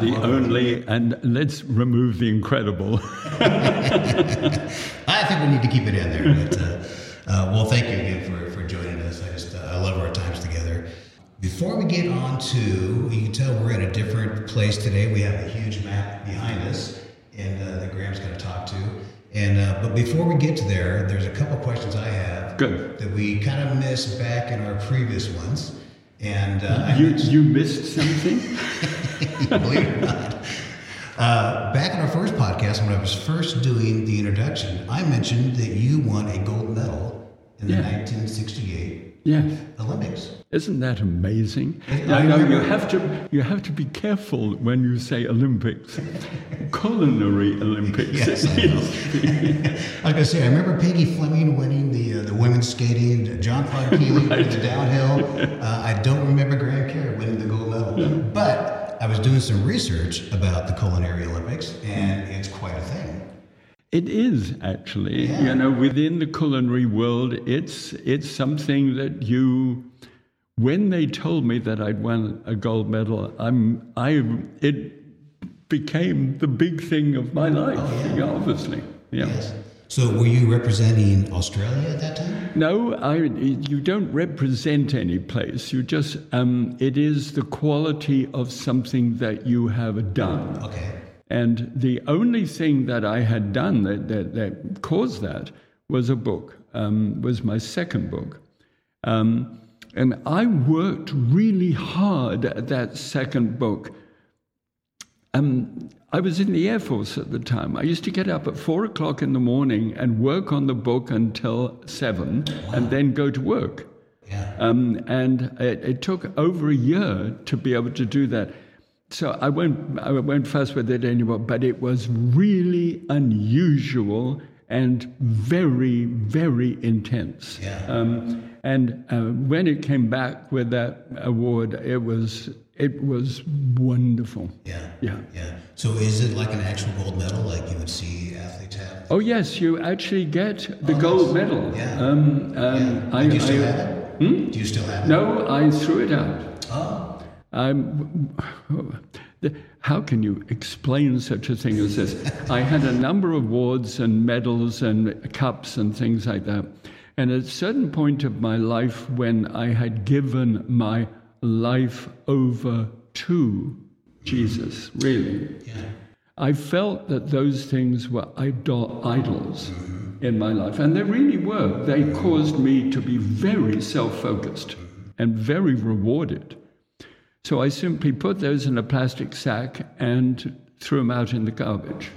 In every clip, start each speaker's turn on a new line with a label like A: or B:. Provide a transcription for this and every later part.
A: the only, and let's remove the incredible.
B: I think we need to keep it in there. But, uh, uh, well, thank you again for, for joining us. I just uh, I love our times together. Before we get on to, you can tell we're in a different place today. We have a huge map behind us, and uh, that Graham's going to talk to. And uh, but before we get to there, there's a couple questions I have
A: Good.
B: that we kind of missed back in our previous ones. And uh,
A: You,
B: mentioned-
A: you missed something?
B: believe it or not. Uh, back in our first podcast, when I was first doing the introduction, I mentioned that you won a gold medal in the
A: Yeah.
B: 1968
A: Yes.
B: Olympics.
A: Isn't that amazing?
B: I
A: Now, now, you have to you have to be careful when you say Olympics. Culinary Olympics.
B: Yes, I know. I was going to say, I remember Peggy Fleming winning the uh, the women's skating, John Claude Killy winning the downhill. Uh, I don't remember Graham Kerr winning the gold medal, but I was doing some research about the culinary Olympics, and it's quite a thing.
A: It is actually,
B: Yeah.
A: you know, within the culinary world, it's it's something that you. When they told me that I'd won a gold medal, I'm I it became the big thing of my life.
B: Oh, yeah.
A: obviously, yeah.
B: Yes. So, were you representing Australia at that time?
A: No, I, you don't represent any place. You just, um, it is the quality of something that you have done.
B: Okay.
A: And the only thing that I had done that, that, that caused that was a book, um, was my second book. Um, and I worked really hard at that second book. Um, I was in the Air Force at the time. I used to get up at four o'clock in the morning and work on the book until seven and then go to work.
B: Yeah.
A: Um, and it, it took over a year to be able to do that. So I won't, I won't fuss with it anymore, but it was really unusual and very, very intense.
B: Yeah.
A: Um, and uh, when it came back with that award, it was, it was wonderful.
B: Yeah.
A: Yeah.
B: Yeah. So is it like an actual gold medal, like you would see athletes have?
A: Oh yes, you actually get the
B: Oh,
A: gold medal.
B: Yeah.
A: Um, um,
B: yeah.
A: I,
B: Do you still
A: I-
B: have it? Do you still have it?
A: No, I threw it out.
B: Oh.
A: Um, I'm, how can you explain such a thing as this? I had a number of awards and medals and cups and things like that. And at a certain point of my life, when I had given my life over to Jesus, really,
B: Yeah.
A: I felt that those things were idol- idols in my life. And they really were. They caused me to be very self focused and very rewarded. So I simply put those in a plastic sack and threw them out in the garbage.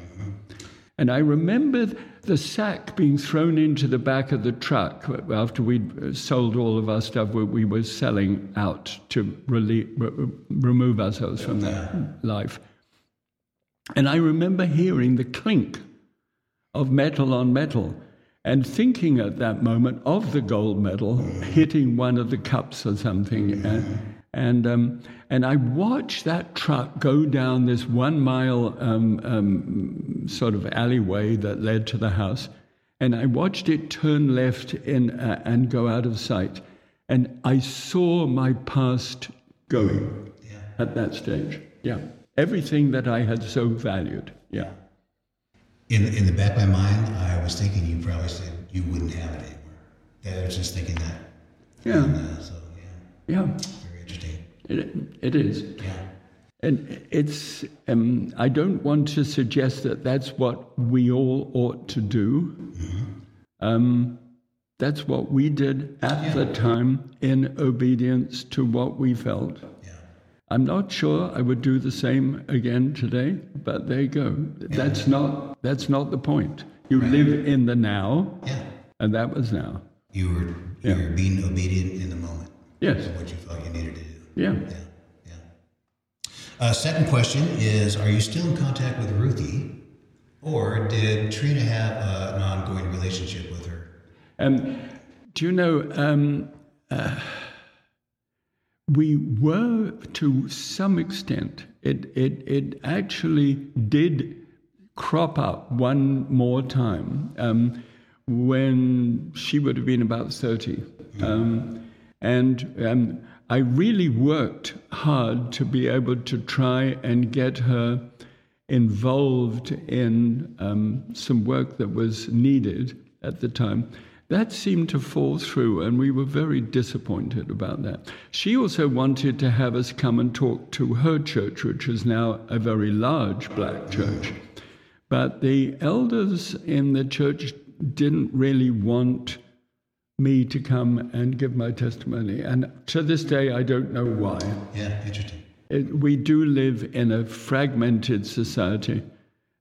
A: And I remember the sack being thrown into the back of the truck after we'd uh, sold all of our stuff we- we were selling out to relie- re- remove ourselves from that life. And I remember hearing the clink of metal on metal and thinking at that moment of the gold medal mm. hitting one of the cups or something. And, mm. And, um, and I watched that truck go down this one mile um, um, sort of alleyway that led to the house. And I watched it turn left in, uh, and go out of sight. And I saw my past going
B: Yeah.
A: at that stage. Yeah. Everything that I had so valued. Yeah.
B: In in the back of my mind, I was thinking you probably said you wouldn't have it anymore. Yeah, I was just thinking that.
A: Yeah.
B: And, uh, so yeah,
A: Yeah. It, it is.
B: Yeah.
A: And it's, um, I don't want to suggest that that's what we all ought to do. Um, that's what we did at the time in obedience to what we felt.
B: Yeah.
A: I'm not sure I would do the same again today, but there you go. That's not that's not the point. You live in the now,
B: Yeah.
A: and that was now.
B: You were you
A: Yeah.
B: were being obedient in the moment.
A: Yes.
B: What you felt you needed to.
A: Yeah.
B: Yeah. Yeah. Uh, second question is: Are you still in contact with Ruthie, or did Treena have uh, an ongoing relationship with her?
A: Um, do you know, um, uh, we were to some extent, it, it, it actually did crop up one more time um, when she would have been about 30. Um, and um, I really worked hard to be able to try and get her involved in um, some work that was needed at the time. That seemed to fall through, and we were very disappointed about that. She also wanted to have us come and talk to her church, which is now a very large black church. But the elders in the church didn't really want me to come and give my testimony. And to this day, I don't know why.
B: Yeah, interesting.
A: It, we do live in a fragmented society,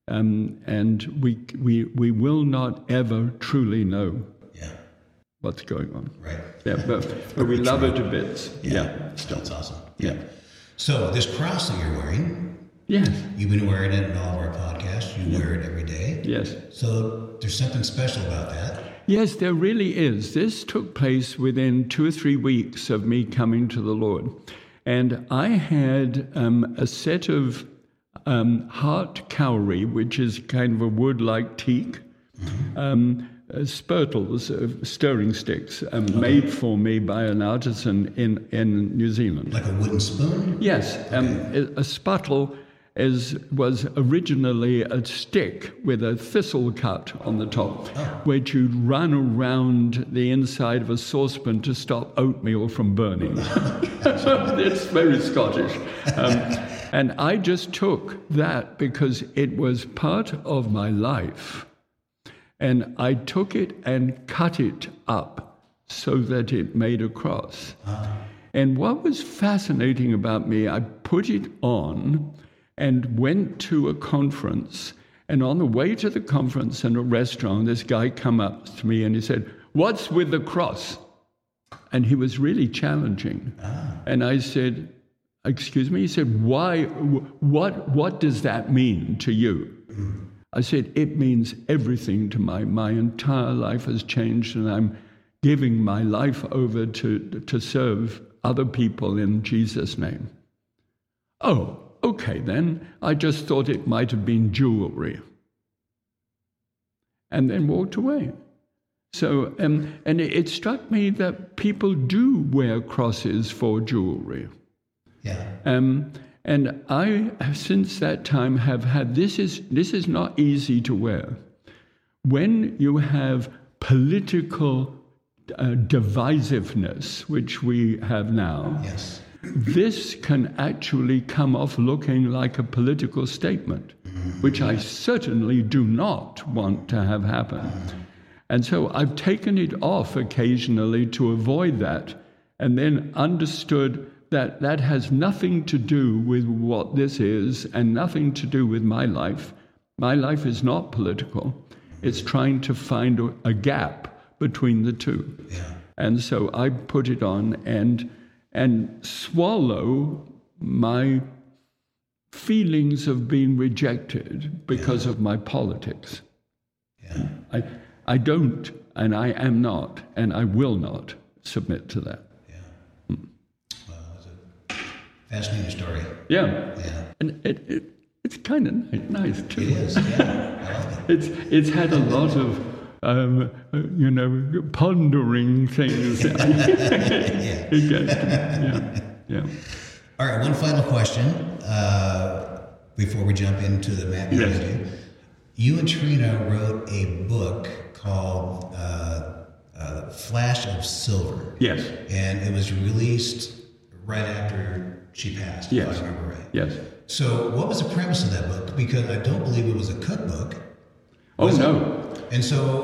A: um, and we, we, we will not ever truly know
B: Yeah,
A: what's going on.
B: right.
A: Yeah, but, but we love it a bit.
B: Yeah,
A: Yeah.
B: that's awesome.
A: Yeah.
B: So this cross that you're wearing,
A: Yes.
B: you've been wearing it in all of our podcasts. You wear it every day.
A: Yes.
B: So there's something special about that.
A: Yes, there really is. This took place within two or three weeks of me coming to the Lord. And I had um, a set of um, heart kauri, which is kind of a wood like teak, um, uh, spurtles, uh, stirring sticks, um, made for me by an artisan in, in New Zealand.
B: Like a wooden spoon?
A: Yes, um, a spurtle is, was originally a stick with a thistle cut on the top, which you'd run around the inside of a saucepan to stop oatmeal from burning. it's very Scottish. Um, and I just took that because it was part of my life. And I took it and cut it up so that it made a cross. And what was fascinating about me, I put it on and went to a conference. And on the way to the conference in a restaurant, this guy come up to me and he said, "What's with the cross?" And he was really challenging. Ah. And I said, "Excuse me." He said, "Why? What? What does that mean to you?" Mm. I said, "It means everything to my my entire life has changed, and I'm giving my life over to to serve other people in Jesus' name." Oh, okay then. I just thought it might have been jewelry. And then walked away. So, um, and it, it struck me that people do wear crosses for jewelry.
B: Yeah.
A: Um, and I, since that time, have had this is this is not easy to wear. When you have political uh, divisiveness, which we have now,
B: Yes.
A: This can actually come off looking like a political statement, which I certainly do not want to have happen. And so I've taken it off occasionally to avoid that, and then understood that that has nothing to do with what this is and nothing to do with my life. My life is not political, it's trying to find a, a gap between the two.
B: Yeah.
A: And so I put it on and and swallow my feelings of being rejected because of my politics.
B: Yeah.
A: I I don't and I am not and I will not submit to that.
B: Yeah. Well, a fascinating story.
A: Yeah.
B: Yeah.
A: And it, it it's kind of nice too.
B: It is. Yeah. I like it.
A: It's it's had a lot of um, you know pondering things. it gets. Yeah. Yeah.
B: All right. One final question uh, before we jump into the map you
A: Yes.
B: do. You and Treena wrote a book called uh, uh, Flash of Silver.
A: Yes.
B: And it was released right after she passed,
A: Yes.
B: if I remember right.
A: Yes.
B: So, what was the premise of that book? Because I don't believe it was a cookbook.
A: Oh
B: Was it? And so,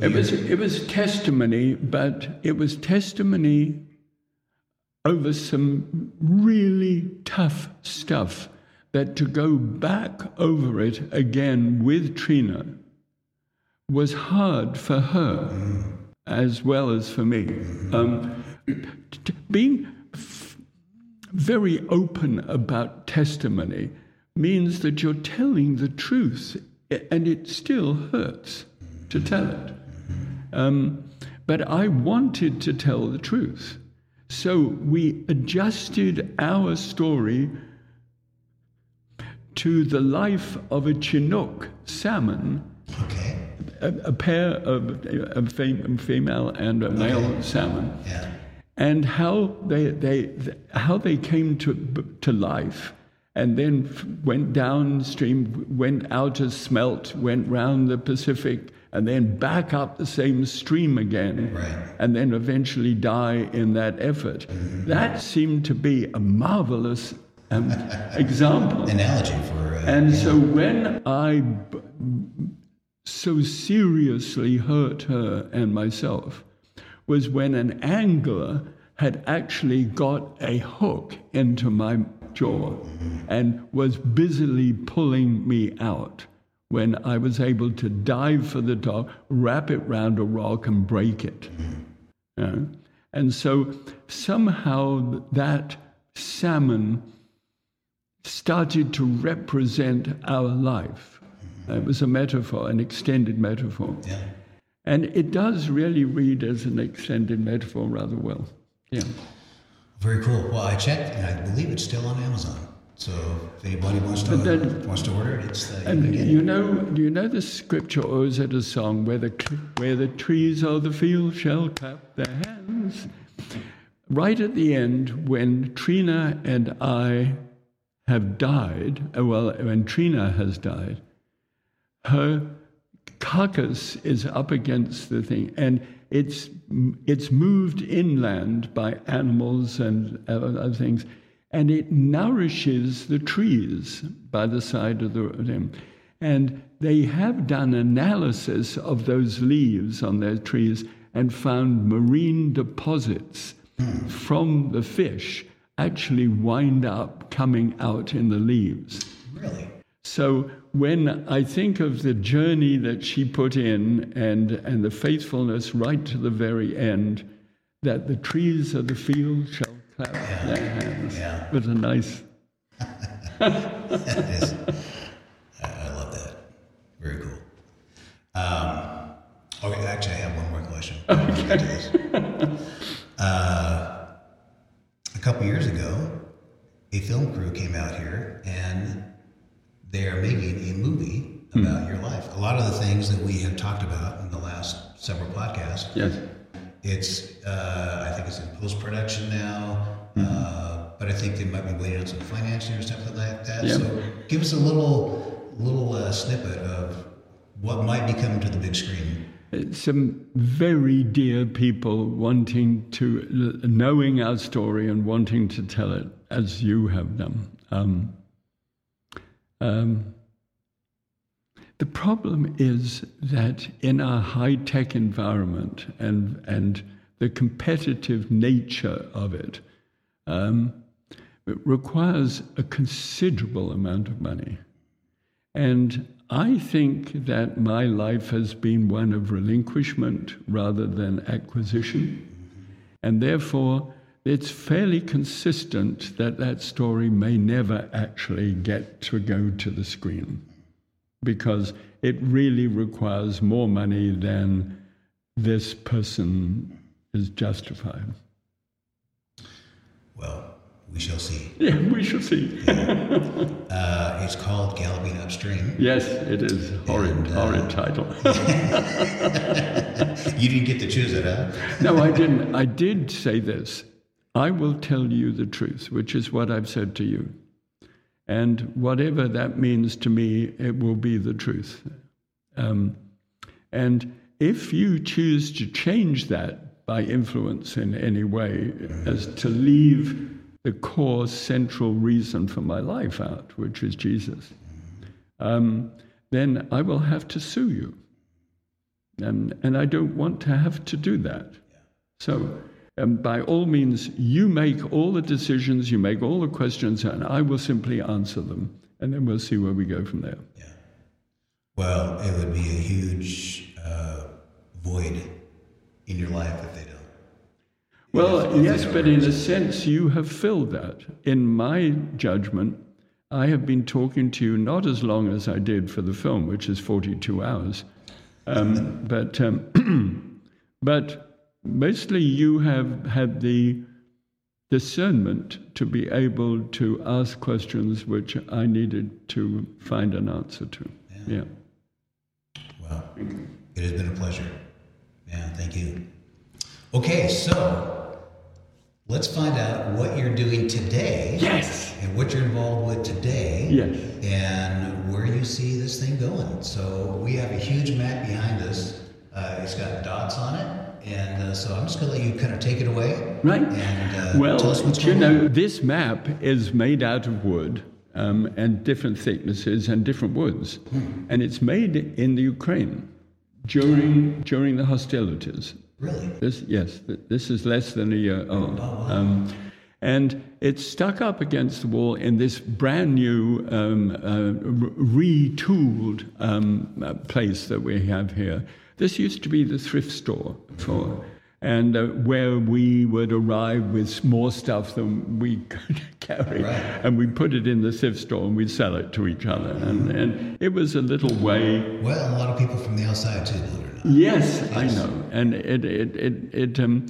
B: uh,
A: It was it was testimony, but it was testimony over some really tough stuff that to go back over it again with Treena was hard for her as well as for me. Um, t- being f- very open about testimony means that you're telling the truth, and it still hurts to tell it. Um, but I wanted to tell the truth. So we adjusted our story to the life of a Chinook salmon,
B: okay.
A: a, a pair of a fem- female and a male salmon.
B: Yeah.
A: and how they, they, how they came to, to life and then went downstream, went out as smelt, went round the Pacific, and then back up the same stream again,
B: Right.
A: and then eventually die in that effort. That seemed to be a marvelous um, example.
B: Analogy for. Uh,
A: And
B: yeah.
A: so when I b- so seriously hurt her and myself was when an angler had actually got a hook into my jaw and was busily pulling me out when I was able to dive for the dog, wrap it round a rock and break it. Mm-hmm. You know? And so somehow that salmon started to represent our life. Mm-hmm. It was a metaphor, an extended metaphor.
B: Yeah.
A: And it does really read as an extended metaphor rather well. Yeah.
B: Very cool. Well, I checked, and I believe it's still on Amazon. So if anybody wants to
A: then-
B: wants to order it, it's uh, you
A: And you know, do you know the scripture, or is it a song where the where the trees of the field shall clap their hands? Right at the end, when Treena and I have died, uh, well, when Treena has died, her carcass is up against the thing, and it's it's moved inland by animals and other things, and it nourishes the trees by the side of the them. And they have done analysis of those leaves on their trees and found marine deposits from the fish actually wind up coming out in the leaves.
B: Really?
A: So when I think of the journey that she put in and, and the faithfulness right to the very end, that the trees of the field shall clap their hands.
B: Yeah.
A: It was a nice.
B: That is, I, love that. Very cool. Um, okay, actually, I have one more question. Okay. uh, a couple years ago, a film crew came out here and they are making a movie about your life. A lot of the things that we have talked about in the last several podcasts
A: Yes.
B: it's, uh, I think it's in post production now, uh, but I think they might be waiting on some financing or something like that.
A: Yeah.
B: So give us a little little uh, snippet of what might be coming to the big screen.
A: Some very dear people wanting to, knowing our story and wanting to tell it as you have done. Um, um, the problem is that in our high tech environment and, and the competitive nature of it, um, it requires a considerable amount of money. And I think that my life has been one of relinquishment rather than acquisition. And therefore, it's fairly consistent that that story may never actually get to go to the screen because it really requires more money than this person is justified.
B: Well, we shall see.
A: Yeah, we shall see.
B: Uh, it's called Galloping Upstream.
A: yes, it is horrid, horrid title.
B: You didn't get to choose it, huh?
A: no, I didn't. I did say this. I will tell you the truth, which is what I've said to you. And whatever that means to me, it will be the truth. Um, and if you choose to change that by influence in any way, as to leave the core central reason for my life out, which is Jesus, um, then I will have to sue you. And, and I don't want to have to do that. So, um, by all means, you make all the decisions, you make all the questions, and I will simply answer them. And then we'll see where we go from there.
B: Yeah. Well, it would be a huge uh, void in your life if they don't.
A: Well, yes, but in a sense, you have filled that. In my judgment, I have been talking to you not as long as I did for the film, which is 42 hours, um, but, um, but mostly you have had the discernment to be able to ask questions which I needed to find an answer to. Yeah.
B: Well, it has been a pleasure. Yeah, thank you. Okay, so Let's find out what you're doing today.
A: Yes.
B: And what you're involved with today.
A: Yes.
B: And where you see this thing going. So we have a huge map behind us. Uh, it's got dots on it. And uh, so I'm just going to let you kind of take it away.
A: Right.
B: And uh,
A: well,
B: tell us what's
A: you
B: going
A: know,
B: on.
A: this map is made out of wood um, and different thicknesses and different woods.
B: Hmm.
A: And it's made in the Ukraine during, during the hostilities.
B: Really?
A: This, yes, this is less than a year old.
B: Oh, wow.
A: Um, and it's stuck up against the wall in this brand new, um, uh, retooled um, uh, place that we have here. This used to be the thrift store for, and uh, where we would arrive with more stuff than we could carry,
B: Right.
A: and we put it in the thrift store and we'd sell it to each other. And, and it was a little way
B: Well, a lot of people from the outside too, believe it or not.
A: Yes, I know, and it it it it um,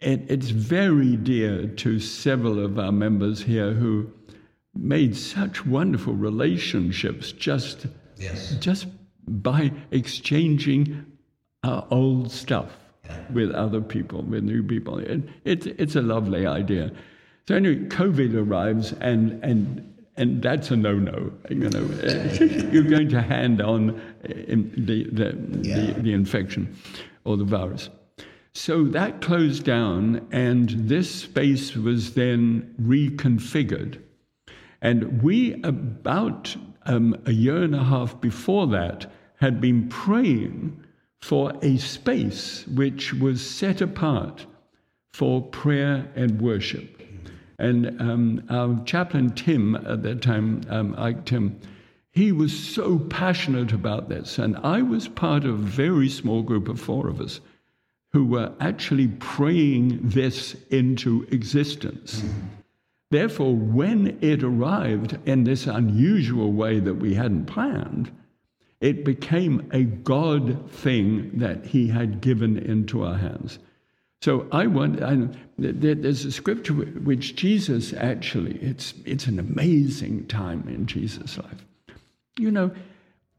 A: it, it's very dear to several of our members here who made such wonderful relationships just
B: Yes.
A: just by exchanging our old stuff with other people, with new people. It, it, it's a lovely idea. So anyway, COVID arrives, and and and that's a no-no. You know, you're going to hand on in the the,
B: Yeah.
A: the the infection or the virus. So that closed down, and this space was then reconfigured. And we, about um, a year and a half before that, had been praying for a space which was set apart for prayer and worship. And um, our chaplain Tim at that time, um, Ike Tim, he was so passionate about this. And I was part of a very small group of four of us who were actually praying this into existence. Therefore, when it arrived in this unusual way that we hadn't planned, it became a God thing that He had given into our hands. So I want. There- there's a scripture which Jesus actually. It's it's an amazing time in Jesus' life. You know,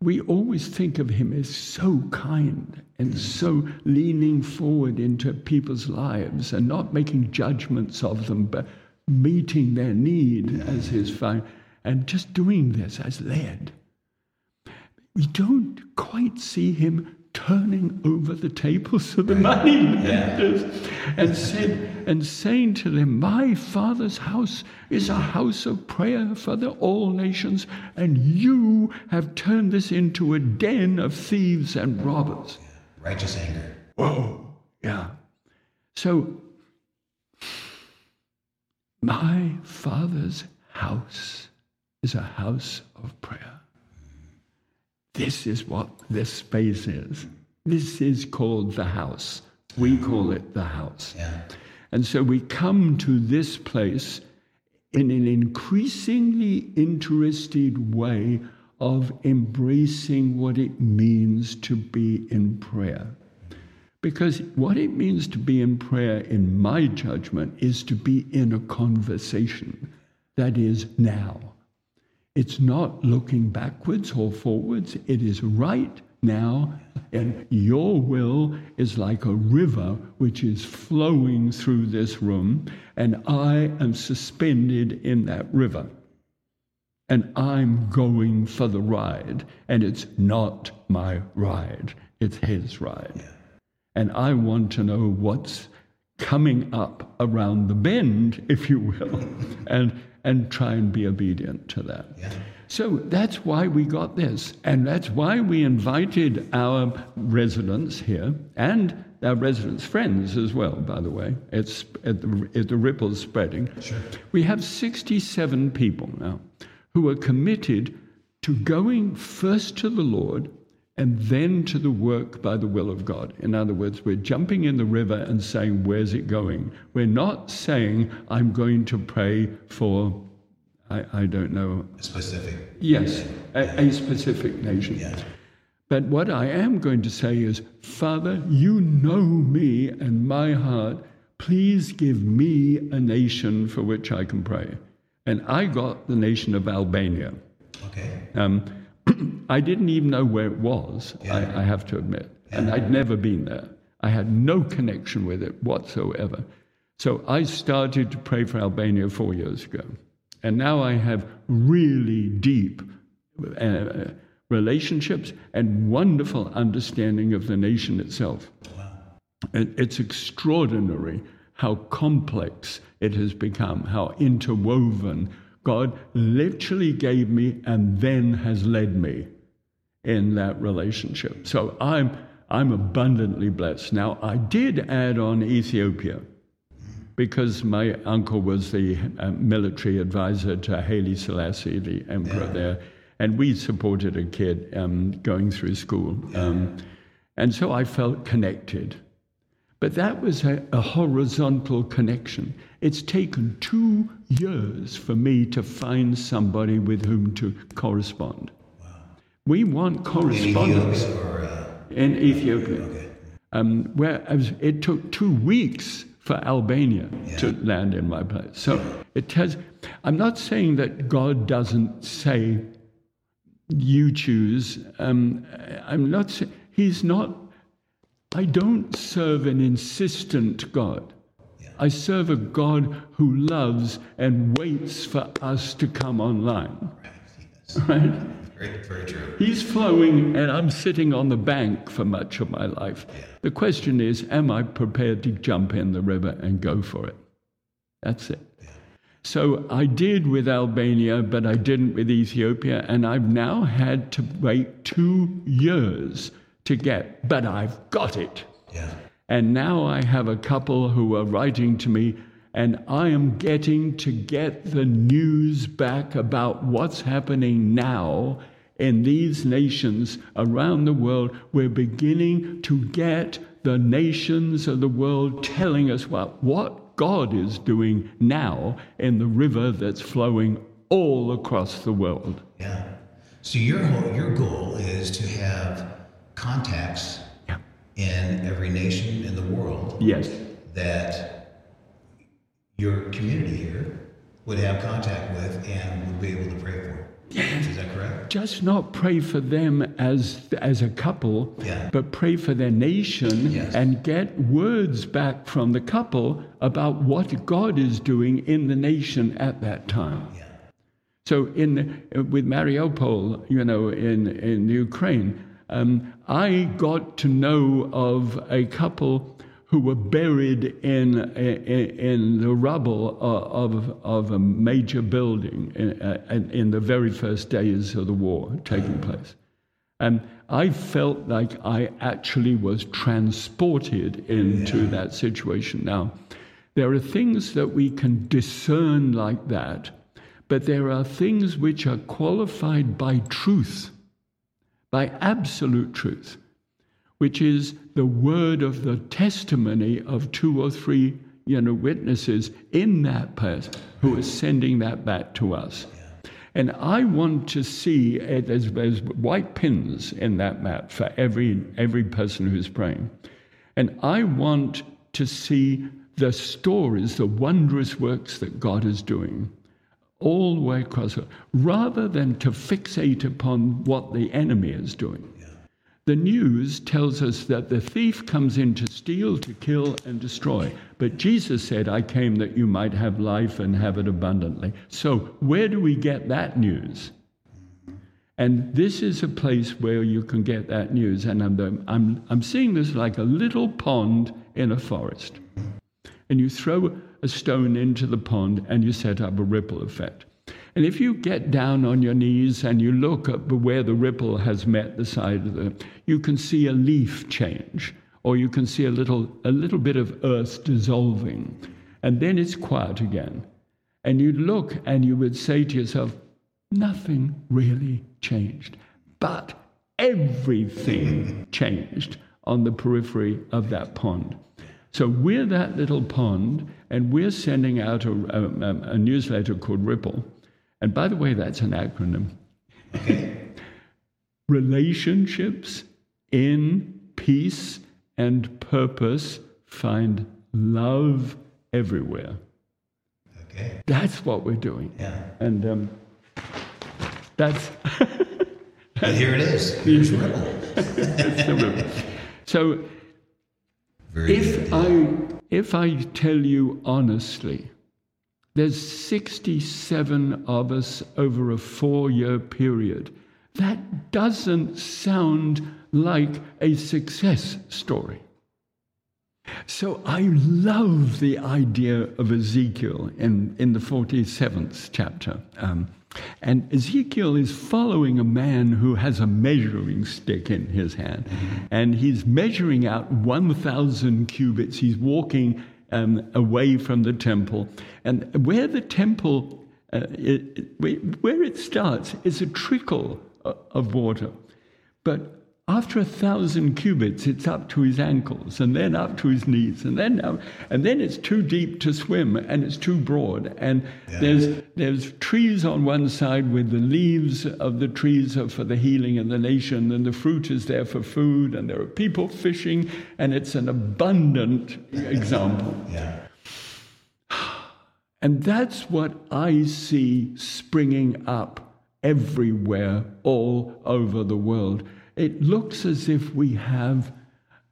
A: we always think of him as so kind and so leaning forward into people's lives and not making judgments of them, but meeting their need as his father and just doing this as led. We don't quite see him turning over the tables of the money lenders and, said, and saying to them, My father's house is a house of prayer for the all nations, and you have turned this into a den of thieves and robbers.
B: Righteous anger.
A: Whoa, yeah. So, my father's house is a house of prayer. This is what this space is. This is called the house. We call it the house.
B: Yeah.
A: And so we come to this place in an increasingly interested way of embracing what it means to be in prayer. Because what it means to be in prayer, in my judgment, is to be in a conversation that is now. It's not looking backwards or forwards, it is right now. And your will is like a river which is flowing through this room, and I am suspended in that river. And I'm going for the ride, and it's not my ride, it's his ride. And I want to know what's coming up around the bend, if you will, and, and try and be obedient to that.
B: Yeah.
A: So that's why we got this. And that's why we invited our residents here and our residents' friends as well, by the way. It's at the, at the ripple's spreading.
B: Sure.
A: We have 67 people now who are committed to going first to the Lord and then to the work by the will of God. In other words, we're jumping in the river and saying, Where's it going? We're not saying, I'm going to pray for, I, I don't know, A
B: Specific.
A: yes, a, a specific nation.
B: Yeah.
A: But what I am going to say is, Father, you know me and my heart. Please give me a nation for which I can pray. And I got the nation of Albania.
B: Okay.
A: Um, I didn't even know where it was,
B: Yeah.
A: I, I have to admit. And I'd never been there. I had no connection with it whatsoever. So I started to pray for Albania four years ago. And now I have really deep uh, relationships and wonderful understanding of the nation itself. Wow. It's extraordinary how complex it has become, how interwoven. God literally gave me and then has led me in that relationship. So I'm, I'm abundantly blessed. Now, I did add on Ethiopia because my uncle was the uh, military advisor to Haile Selassie, the emperor yeah. there, and we supported a kid um, going through school. Um, and so I felt connected. But that was a, a, horizontal connection. It's taken two years for me to find somebody with whom to correspond. We want correspondence. In Ethiopia? Or, uh, in Ethiopia. Okay. Um, where it took two weeks for Albania yeah. to land in my place. So it tells, I'm not saying that God doesn't say, you choose. Um, I'm not saying, He's not, I don't serve an insistent God. Yeah. I serve a God who loves and waits for us to come online. Right?
B: Very, very true.
A: He's flowing, and I'm sitting on the bank for much of my life. Yeah. The question is, am I prepared to jump in the river and go for it? That's it. Yeah. So I did with Albania, but I didn't with Ethiopia, and I've now had to wait two years to get, but I've got it. Yeah. And now I have a couple who are writing to me, and I am getting to get the news back about what's happening now in these nations around the world, we're beginning to get the nations of the world telling us what, what God is doing now in the river that's flowing all across the world.
B: Yeah. So your whole, your goal is to have contacts yeah. in every nation in the world.
A: Yes.
B: That your community here would have contact with and would be able to pray for. Is that correct?
A: Just not pray for them as as a couple, yeah. but pray for their nation yes. and get words back from the couple about what God is doing in the nation at that time. Yeah. So in with Mariupol, you know, in in Ukraine, um, I got to know of a couple who were buried in, in, in the rubble of, of a major building in, uh, in the very first days of the war taking place. And I felt like I actually was transported into yeah. that situation. Now, there are things that we can discern like that, but there are things which are qualified by truth, by absolute truth which is the word of the testimony of two or three you know, witnesses in that person who is sending that back to us. And I want to see it as, as white pins in that map for every, every person who's praying. And I want to see the stories, the wondrous works that God is doing all the way across, rather than to fixate upon what the enemy is doing. The news tells us that the thief comes in to steal, to kill, and destroy. But Jesus said, I came that you might have life and have it abundantly. So, where do we get that news? And this is a place where you can get that news. And I'm, I'm, I'm seeing this like a little pond in a forest. And you throw a stone into the pond and you set up a ripple effect. And if you get down on your knees and you look at where the ripple has met the side of the, you can see a leaf change, or you can see a little, a little bit of earth dissolving. And then it's quiet again. And you'd look and you would say to yourself, nothing really changed. But everything changed on the periphery of that pond. So we're that little pond, and we're sending out a, a, a newsletter called Ripple and by the way, that's an acronym. Relationships in peace and purpose find love everywhere.
B: Okay.
A: That's what we're doing.
B: Yeah.
A: And um, that's.
B: and here it is. Here's the Ripple.
A: so, Very if I if I tell you honestly, there's 67 of us over a four year period. That doesn't sound like a success story. So I love the idea of Ezekiel in, in the 47th chapter. Um, and Ezekiel is following a man who has a measuring stick in his hand. And he's measuring out 1,000 cubits. He's walking um, away from the temple. And where the temple, uh, it, where it starts, is a trickle of water. But after a thousand cubits, it's up to his ankles, and then up to his knees, and then up, and then it's too deep to swim, and it's too broad. And yeah. there's there's trees on one side with the leaves of the trees are for the healing of the nation, and the fruit is there for food, and there are people fishing, and it's an abundant example.
B: Yeah.
A: And that's what I see springing up everywhere, all over the world it looks as if we have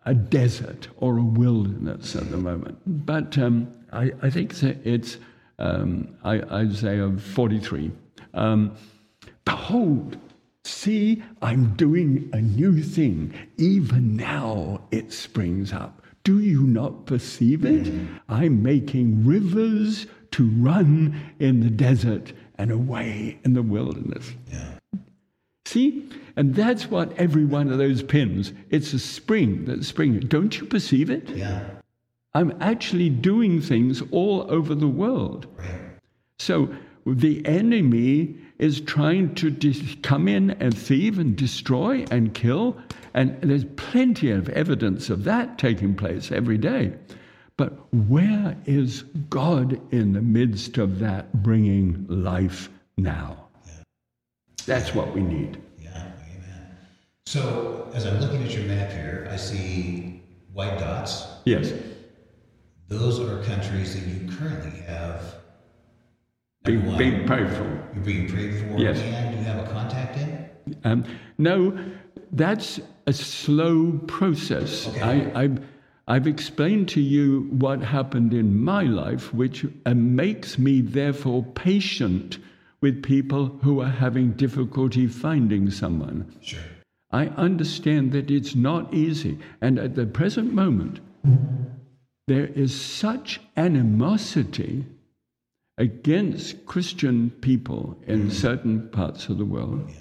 A: a desert or a wilderness at the moment. But um, I, I, think it's um, Isaiah 43. Um, Behold, see, I'm doing a new thing. Even now it springs up. Do you not perceive it? I'm making rivers to run in the desert and away in the wilderness.
B: Yeah.
A: See? And that's what every one of those pins, it's a spring that's springing. Don't you perceive it?
B: Yeah.
A: I'm actually doing things all over the world. So the enemy is trying to dis- come in and thieve and destroy and kill. And there's plenty of evidence of that taking place every day. But where is God in the midst of that bringing life now? That's what we need.
B: Yeah, amen. So as I'm looking at your map here, I see white dots.
A: Yes.
B: Those are countries that you currently have.
A: Being, being prayed for.
B: You're being prayed for.
A: Yes.
B: And you have a contact in.
A: Um, no, that's a slow process.
B: Okay.
A: I, I, I've explained to you what happened in my life, which uh, makes me therefore patient with people who are having difficulty finding someone.
B: Sure.
A: I understand that it's not easy. And at the present moment, there is such animosity against Christian people in mm. certain parts of the world yeah.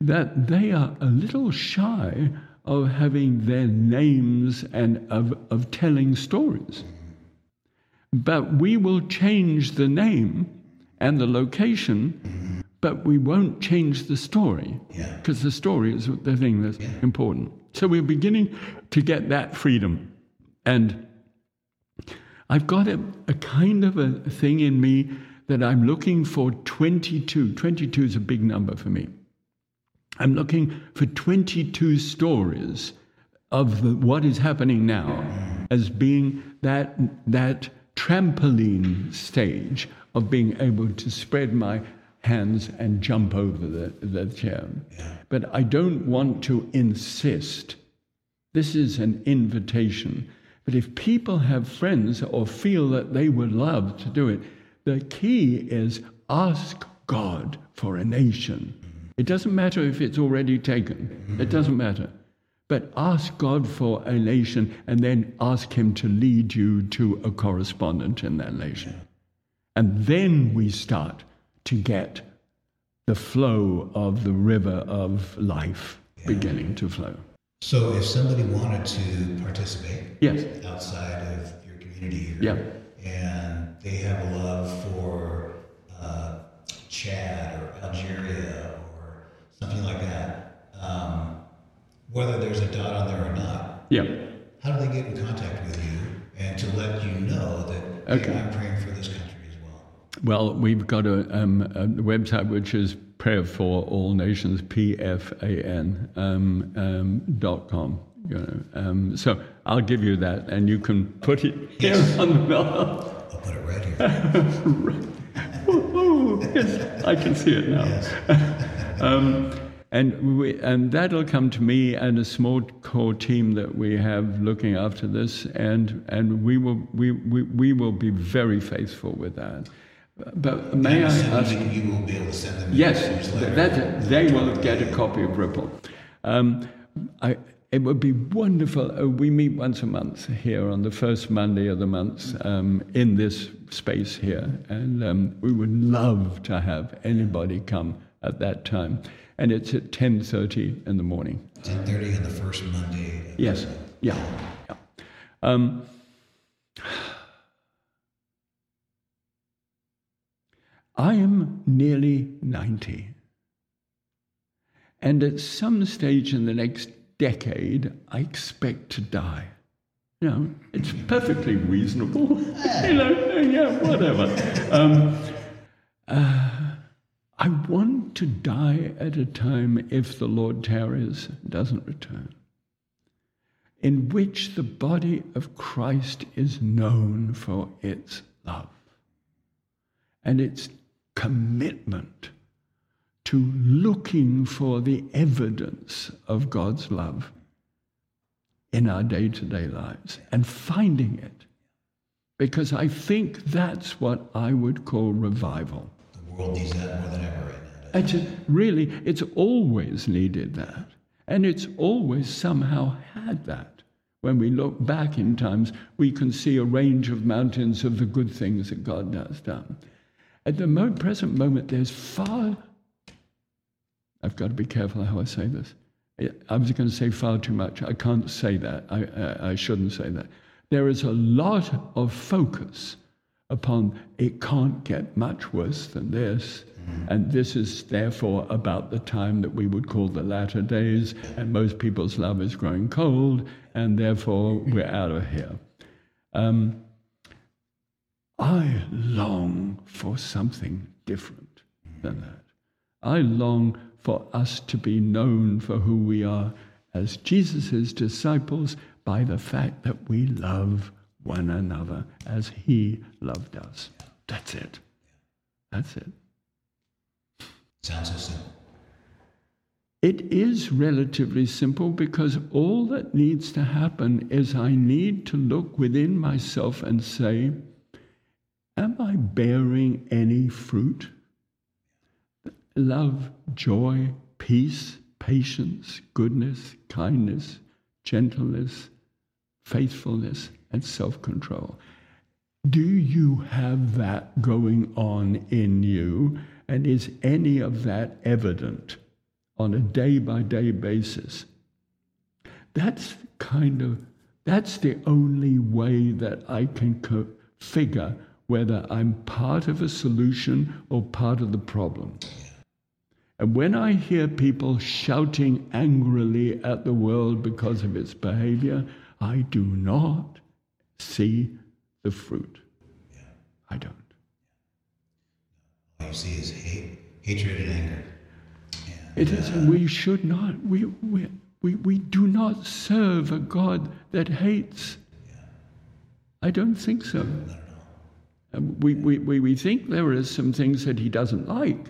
A: that they are a little shy of having their names and of, of telling stories. Mm. But we will change the name and the location, but we won't change the story because
B: yeah.
A: the story is the thing that's
B: yeah.
A: important. So we're beginning to get that freedom. And I've got a, a kind of a thing in me that I'm looking for 22. 22 is a big number for me. I'm looking for 22 stories of the, what is happening now as being that, that trampoline stage of being able to spread my hands and jump over the, the chair.
B: Yeah.
A: But I don't want to insist. This is an invitation. But if people have friends or feel that they would love to do it, the key is ask God for a nation. Mm-hmm. It doesn't matter if it's already taken, mm-hmm. it doesn't matter. But ask God for a nation and then ask Him to lead you to a correspondent in that nation. And then we start to get the flow of the river of life yeah. beginning to flow.
B: So, if somebody wanted to participate
A: yes.
B: outside of your community here,
A: yeah.
B: and they have a love for uh, Chad or Algeria or something like that, um, whether there's a dot on there or not,
A: yeah.
B: how do they get in contact with you and to let you know that
A: okay.
B: hey, I'm praying for this country?
A: Well, we've got a, um, a website which is Prayer for All Nations, P F A N um, um, dot com. You know, um, so I'll give you that, and you can put it
B: yes.
A: here on the bell.
B: I'll put it right here.
A: yes, I can see it now.
B: Yes.
A: Um, And, we, and that'll come to me and a small core team that we have looking after this, and, and we, will, we, we, we will be very faithful with that. But may I ask?
B: You will be able to send them.
A: Yes, that, they will get a copy of Ripple. Um, I, it would be wonderful. Uh, we meet once a month here on the first Monday of the month um, in this space here, and um, we would love to have anybody come at that time and it's at 10.30 in the morning.
B: 10.30 on the first Monday?
A: Yes, yeah. yeah. I am nearly 90. And at some stage in the next decade, I expect to die. You know, it's perfectly reasonable. you know, yeah, whatever. Um, uh, I want to die at a time, if the Lord tarries, doesn't return, in which the body of Christ is known for its love and its commitment to looking for the evidence of God's love in our day to day lives and finding it. Because I think that's what I would call revival The
B: world needs that more than ever. It's
A: really, it's always needed that. And it's always somehow had that. When we look back in times, we can see a range of mountains of the good things that God has done. At the mo- present moment, there's far, I've got to be careful how I say this. I was going to say far too much. I can't say that. I, I, I shouldn't say that. There is a lot of focus upon it can't get much worse than this. Mm. And this is therefore about the time that we would call the latter days, and most people's love is growing cold, and therefore we're out of here. Um, I long for something different than that. I long for us to be known for who we are as Jesus' disciples by the fact that we love one another as He loved us. That's it. That's it.
B: Sounds so simple.
A: It is relatively simple because all that needs to happen is I need to look within myself and say, Am I bearing any fruit? Love, joy, peace, patience, goodness, kindness, gentleness, faithfulness, and self control. Do you have that going on in you? And is any of that evident on a day by day basis? That's kind of, that's the only way that I can co- figure whether I'm part of a solution or part of the problem. And when I hear people shouting angrily at the world because of its behavior, I do not see the fruit. Yeah. I don't.
B: All you see is hate, hatred and anger.
A: And, it is, uh, we should not, we, we, we, we do not serve a God that hates. Yeah. I don't think so. We, we, we, we think there are some things that he doesn't like.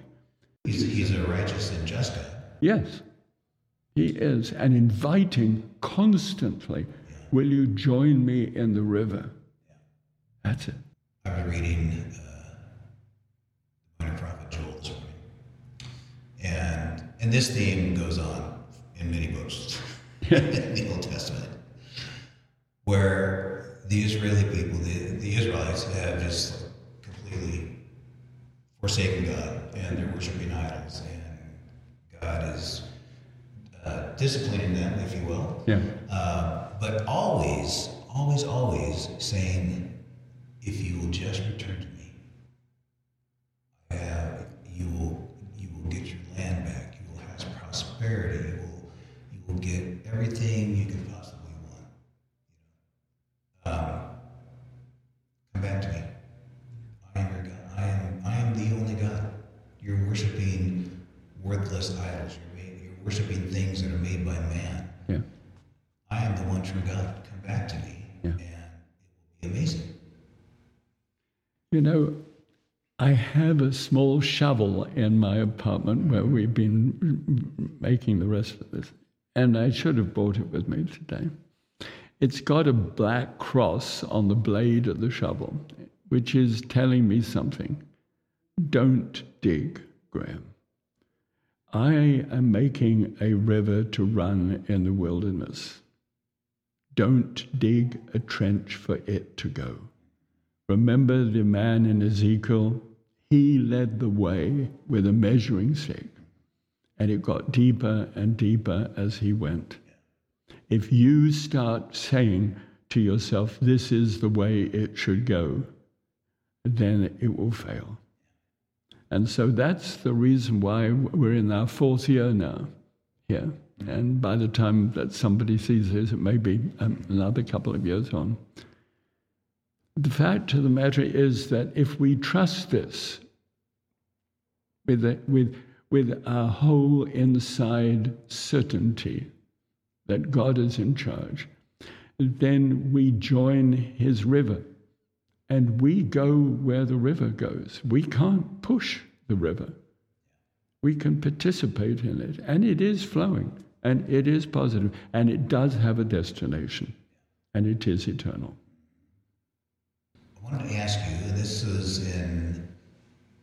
B: He's, he's a righteous and just God.
A: Yes, he is, and inviting constantly Will you join me in the river? That's it.
B: I was reading uh, Minor Prophet Joel this morning. And, and this theme goes on in many books in the Old Testament, where the Israeli people, the, the Israelites, have just completely forsaken God and they're worshiping idols. And God is uh, disciplining them, if you will.
A: Yeah.
B: Uh, but always, always, always saying, if you will just return to me, I have, you will, you will get your land back. You will have prosperity. You will, you will get everything you can possibly want. Um, come back to me. I am your God. I am, I am the only God. You're worshiping worthless idols. You're, you're worshiping things that are made by man.
A: Yeah.
B: I am the one true God. Come back to me, yeah. and it will be amazing.
A: You know, I have a small shovel in my apartment where we've been making the rest of this, and I should have brought it with me today. It's got a black cross on the blade of the shovel, which is telling me something. Don't dig, Graham. I am making a river to run in the wilderness. Don't dig a trench for it to go. Remember the man in Ezekiel? He led the way with a measuring stick, and it got deeper and deeper as he went. If you start saying to yourself, This is the way it should go, then it will fail. And so that's the reason why we're in our fourth year now here. And by the time that somebody sees this, it may be um, another couple of years on. The fact of the matter is that if we trust this with, the, with, with our whole inside certainty that God is in charge, then we join his river and we go where the river goes. We can't push the river. We can participate in it, and it is flowing, and it is positive, and it does have a destination, and it is eternal.
B: I wanted to ask you, this is in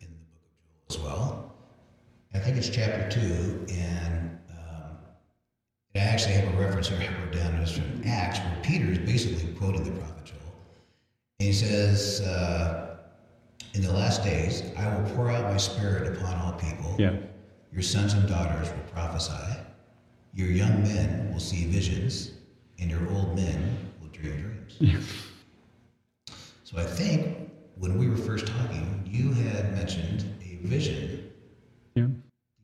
B: in the book of Joel as well. I think it's chapter two, and um, I actually have a reference here I wrote down as from Acts, where Peter is basically quoting the prophet Joel. And he says, uh, In the last days, I will pour out my spirit upon all people.
A: Yeah.
B: Your sons and daughters will prophesy. Your young men will see visions, and your old men will dream dreams. So I think when we were first talking, you had mentioned a vision
A: Yeah.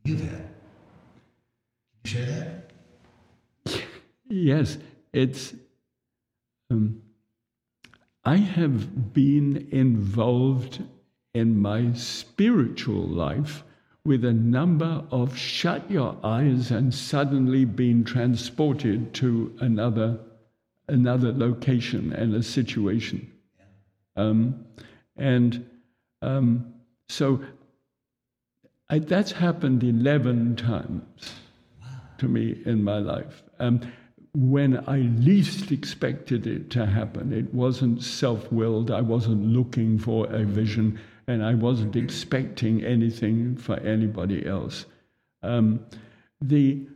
B: you've had. Can you share that?
A: Yes, it's. Um, I have been involved in my spiritual life with a number of shut your eyes and suddenly being transported to another another location and a situation. Um, and um, so I, that's happened 11 times to me in my life. Um, when I least expected it to happen, it wasn't self willed, I wasn't looking for a vision, and I wasn't expecting anything for anybody else. Um, the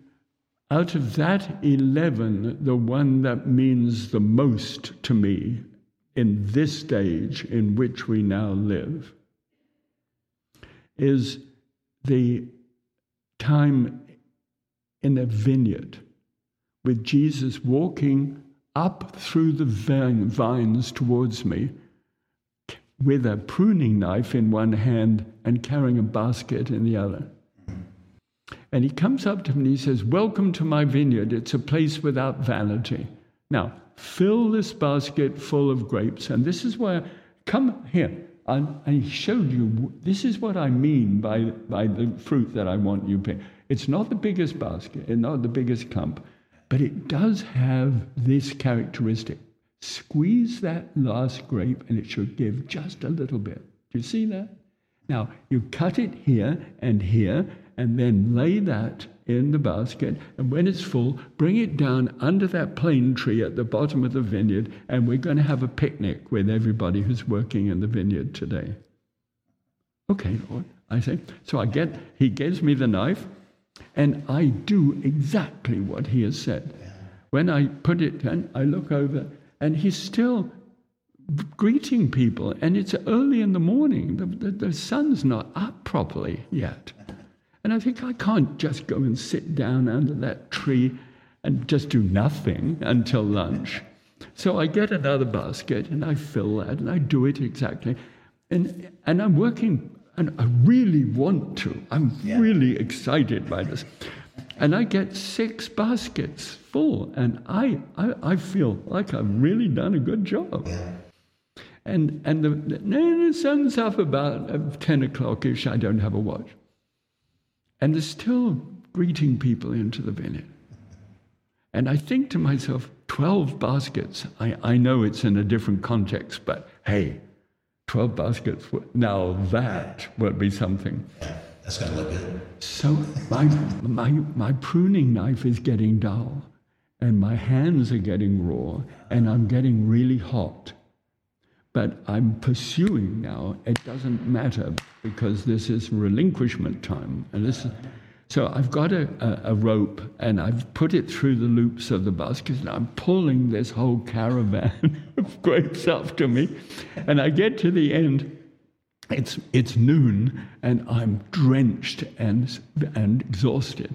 A: out of that 11, the one that means the most to me in this stage in which we now live is the time in a vineyard with Jesus walking up through the vines towards me with a pruning knife in one hand and carrying a basket in the other. And he comes up to me and he says, Welcome to my vineyard. It's a place without vanity. Now, fill this basket full of grapes. And this is where, come here. And I showed you, this is what I mean by, by the fruit that I want you to pick. It's not the biggest basket, it's not the biggest clump, but it does have this characteristic. Squeeze that last grape and it should give just a little bit. Do you see that? Now, you cut it here and here, and then lay that in the basket. And when it's full, bring it down under that plane tree at the bottom of the vineyard, and we're going to have a picnic with everybody who's working in the vineyard today. Okay, Lord, I say. So I get, he gives me the knife, and I do exactly what he has said. When I put it in, I look over, and he's still greeting people, and it's early in the morning. The, the, the sun's not up properly yet. And I think I can't just go and sit down under that tree and just do nothing until lunch. So I get another basket and I fill that and I do it exactly. And, and I'm working, and I really want to. I'm
B: Yeah.
A: really excited by this. And I get six baskets full, and I, I, I feel like I've really done a good job.
B: Yeah.
A: And, and the, the, the sun's up about uh, 10 o'clock ish. I don't have a watch. And they're still greeting people into the vineyard. And I think to myself, 12 baskets. I, I know it's in a different context, but hey, 12 baskets. Now that would be something.
B: Yeah, that's going to look good.
A: So my, my, my pruning knife is getting dull, and my hands are getting raw, and I'm getting really hot. But I'm pursuing now. It doesn't matter because this is relinquishment time. And this is, so I've got a, a, a, rope and I've put it through the loops of the basket and I'm pulling this whole caravan of grapes to me. And I get to the end. It's, it's noon and I'm drenched and, and exhausted.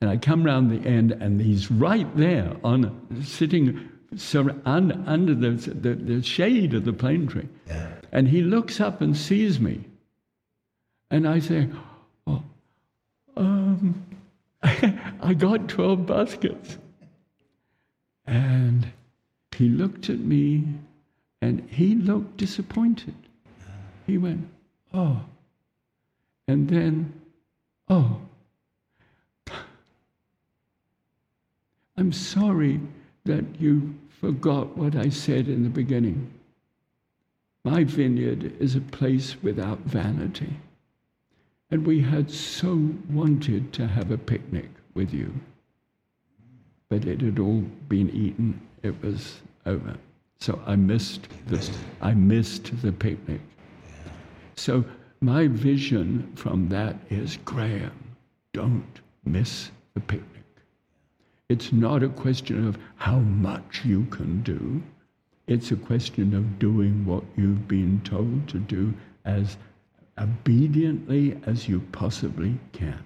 A: And I come round the end and he's right there on sitting sur- un- under the, the, the, shade of the plane tree. Yeah. And he looks up and sees me. And I say, oh, um, I got 12 baskets. And he looked at me and he looked disappointed. He went, oh. And then, oh. I'm sorry that you forgot what I said in the beginning. My vineyard is a place without vanity. And we had so wanted to have a picnic with you. But it had all been eaten. It was over. So I missed the, I missed the picnic. So my vision from that is Graham, don't miss the picnic. It's not a question of how much you can do. It's a question of doing what you've been told to do as obediently as you possibly can.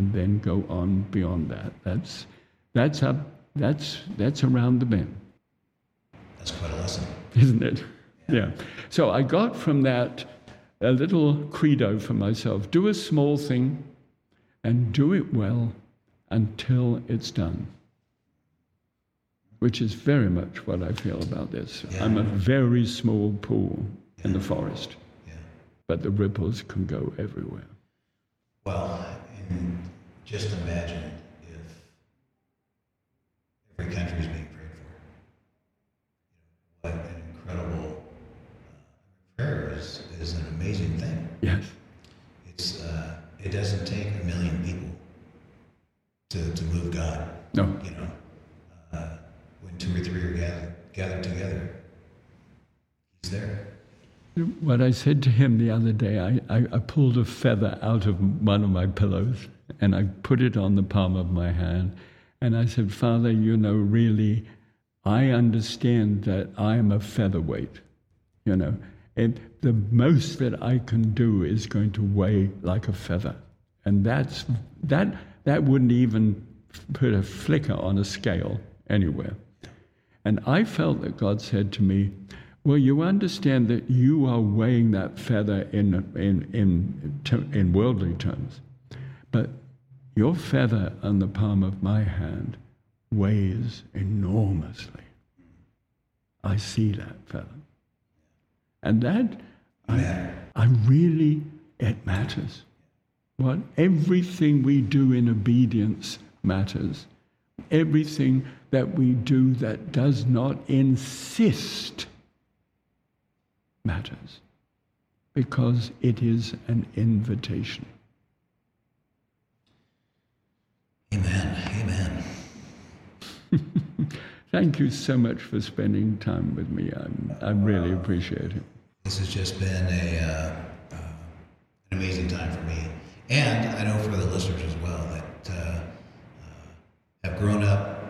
A: And then go on beyond that. That's, that's, up, that's, that's around the bend.
B: That's quite a lesson.
A: Isn't it? Yeah. yeah. So I got from that a little credo for myself do a small thing and do it well until it's done. Which is very much what I feel about this. Yeah. I'm a very small pool yeah. in the forest, yeah. but the ripples can go everywhere.
B: Well, just imagine if every country is being prayed for. what an incredible uh, prayer is, is an amazing thing.
A: Yes.
B: It's, uh, it doesn't take a million to, to move God.
A: No.
B: You know, uh, when two or three are gathered, gathered together, He's there.
A: What I said to him the other day, I, I, I, pulled a feather out of one of my pillows and I put it on the palm of my hand. And I said, Father, you know, really, I understand that I am a featherweight. You know, and the most that I can do is going to weigh like a feather. And that's that that wouldn't even put a flicker on a scale anywhere. And I felt that God said to me, Well, you understand that you are weighing that feather in, in, in, in worldly terms, but your feather on the palm of my hand weighs enormously. I see that feather. And that, I, I really, it matters. What? Everything we do in obedience matters. Everything that we do that does not insist matters because it is an invitation.
B: Amen. Amen.
A: Thank you so much for spending time with me. I'm, I really appreciate it.
B: This has just been a, uh, uh, an amazing time for me. And I know for the listeners as well that uh, uh, have grown up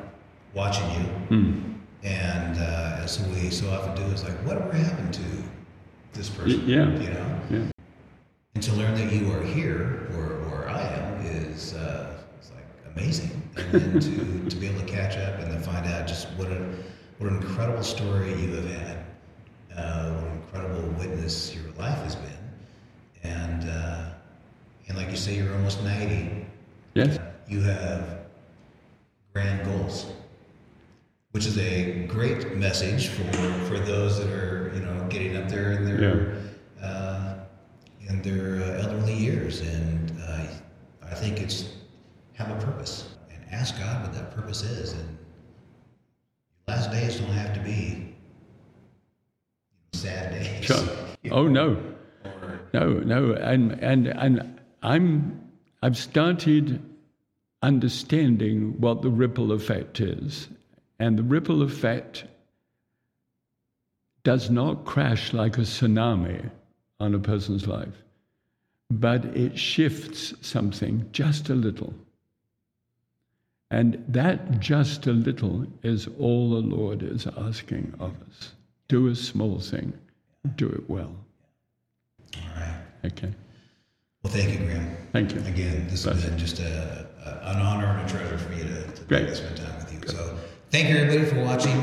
B: watching you. Mm. And uh, as we so often do, is like, whatever happened to this person?
A: Yeah.
B: You know?
A: Yeah.
B: And to learn that you are here, or where I am, is uh, it's like amazing. And then to, to be able to catch up and then find out just what a what an incredible story you have had, uh, what an incredible witness your life has been, and uh, and like you say, you're almost 90.
A: Yes.
B: You have grand goals, which is a great message for, for those that are, you know, getting up there in their, yeah. uh, in their uh, elderly years. And uh, I think it's have a purpose and ask God what that purpose is. And last days don't have to be sad days.
A: Sure. Oh no, no, no, and and and I'm I've started understanding what the ripple effect is, and the ripple effect does not crash like a tsunami on a person's life, but it shifts something just a little. And that just a little is all the Lord is asking of us. Do a small thing, do it well.
B: All right.
A: Okay.
B: Well, thank you, Graham.
A: Thank you.
B: Again, this has been just a, a, an honor and a treasure for me to, to
A: Great.
B: spend time with you. So, thank you, everybody, for watching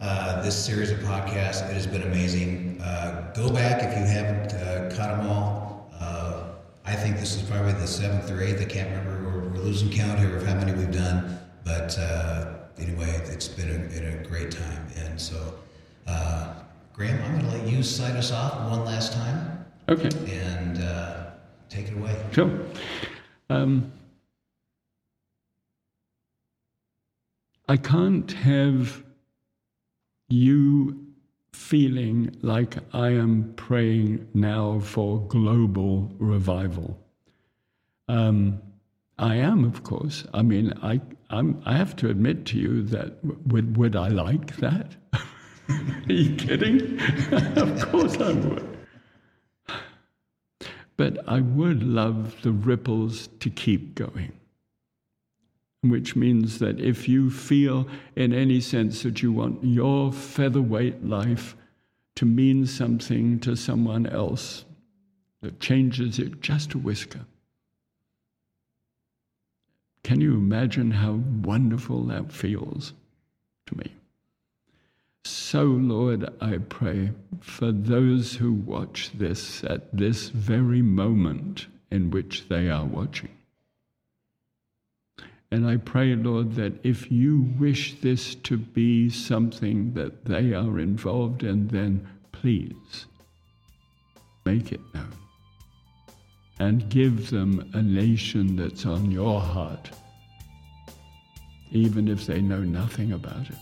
B: uh, this series of podcasts. It has been amazing. Uh, go back if you haven't uh, caught them all. Uh, I think this is probably the seventh or eighth. I can't remember. We're, we're losing count here of how many we've done. But uh, anyway, it's been a, been a great time. And so, uh, Graham, I'm going to let you sign us off one last time
A: Okay.
B: and uh, take it away.
A: Sure. Um, I can't have you feeling like I am praying now for global revival. Um, I am, of course. I mean, I, I'm, I have to admit to you that would, would I like that? Are you kidding? of course I would. But I would love the ripples to keep going. Which means that if you feel in any sense that you want your featherweight life to mean something to someone else that changes it just a whisker, can you imagine how wonderful that feels to me? So, Lord, I pray for those who watch this at this very moment in which they are watching. And I pray, Lord, that if you wish this to be something that they are involved in, then please make it known and give them a nation that's on your heart, even if they know nothing about it.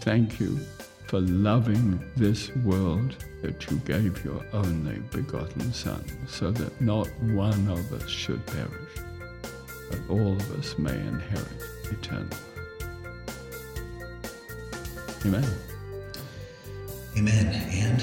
A: Thank you for loving this world that you gave your only begotten Son, so that not one of us should perish, but all of us may inherit eternal life. Amen.
B: Amen. And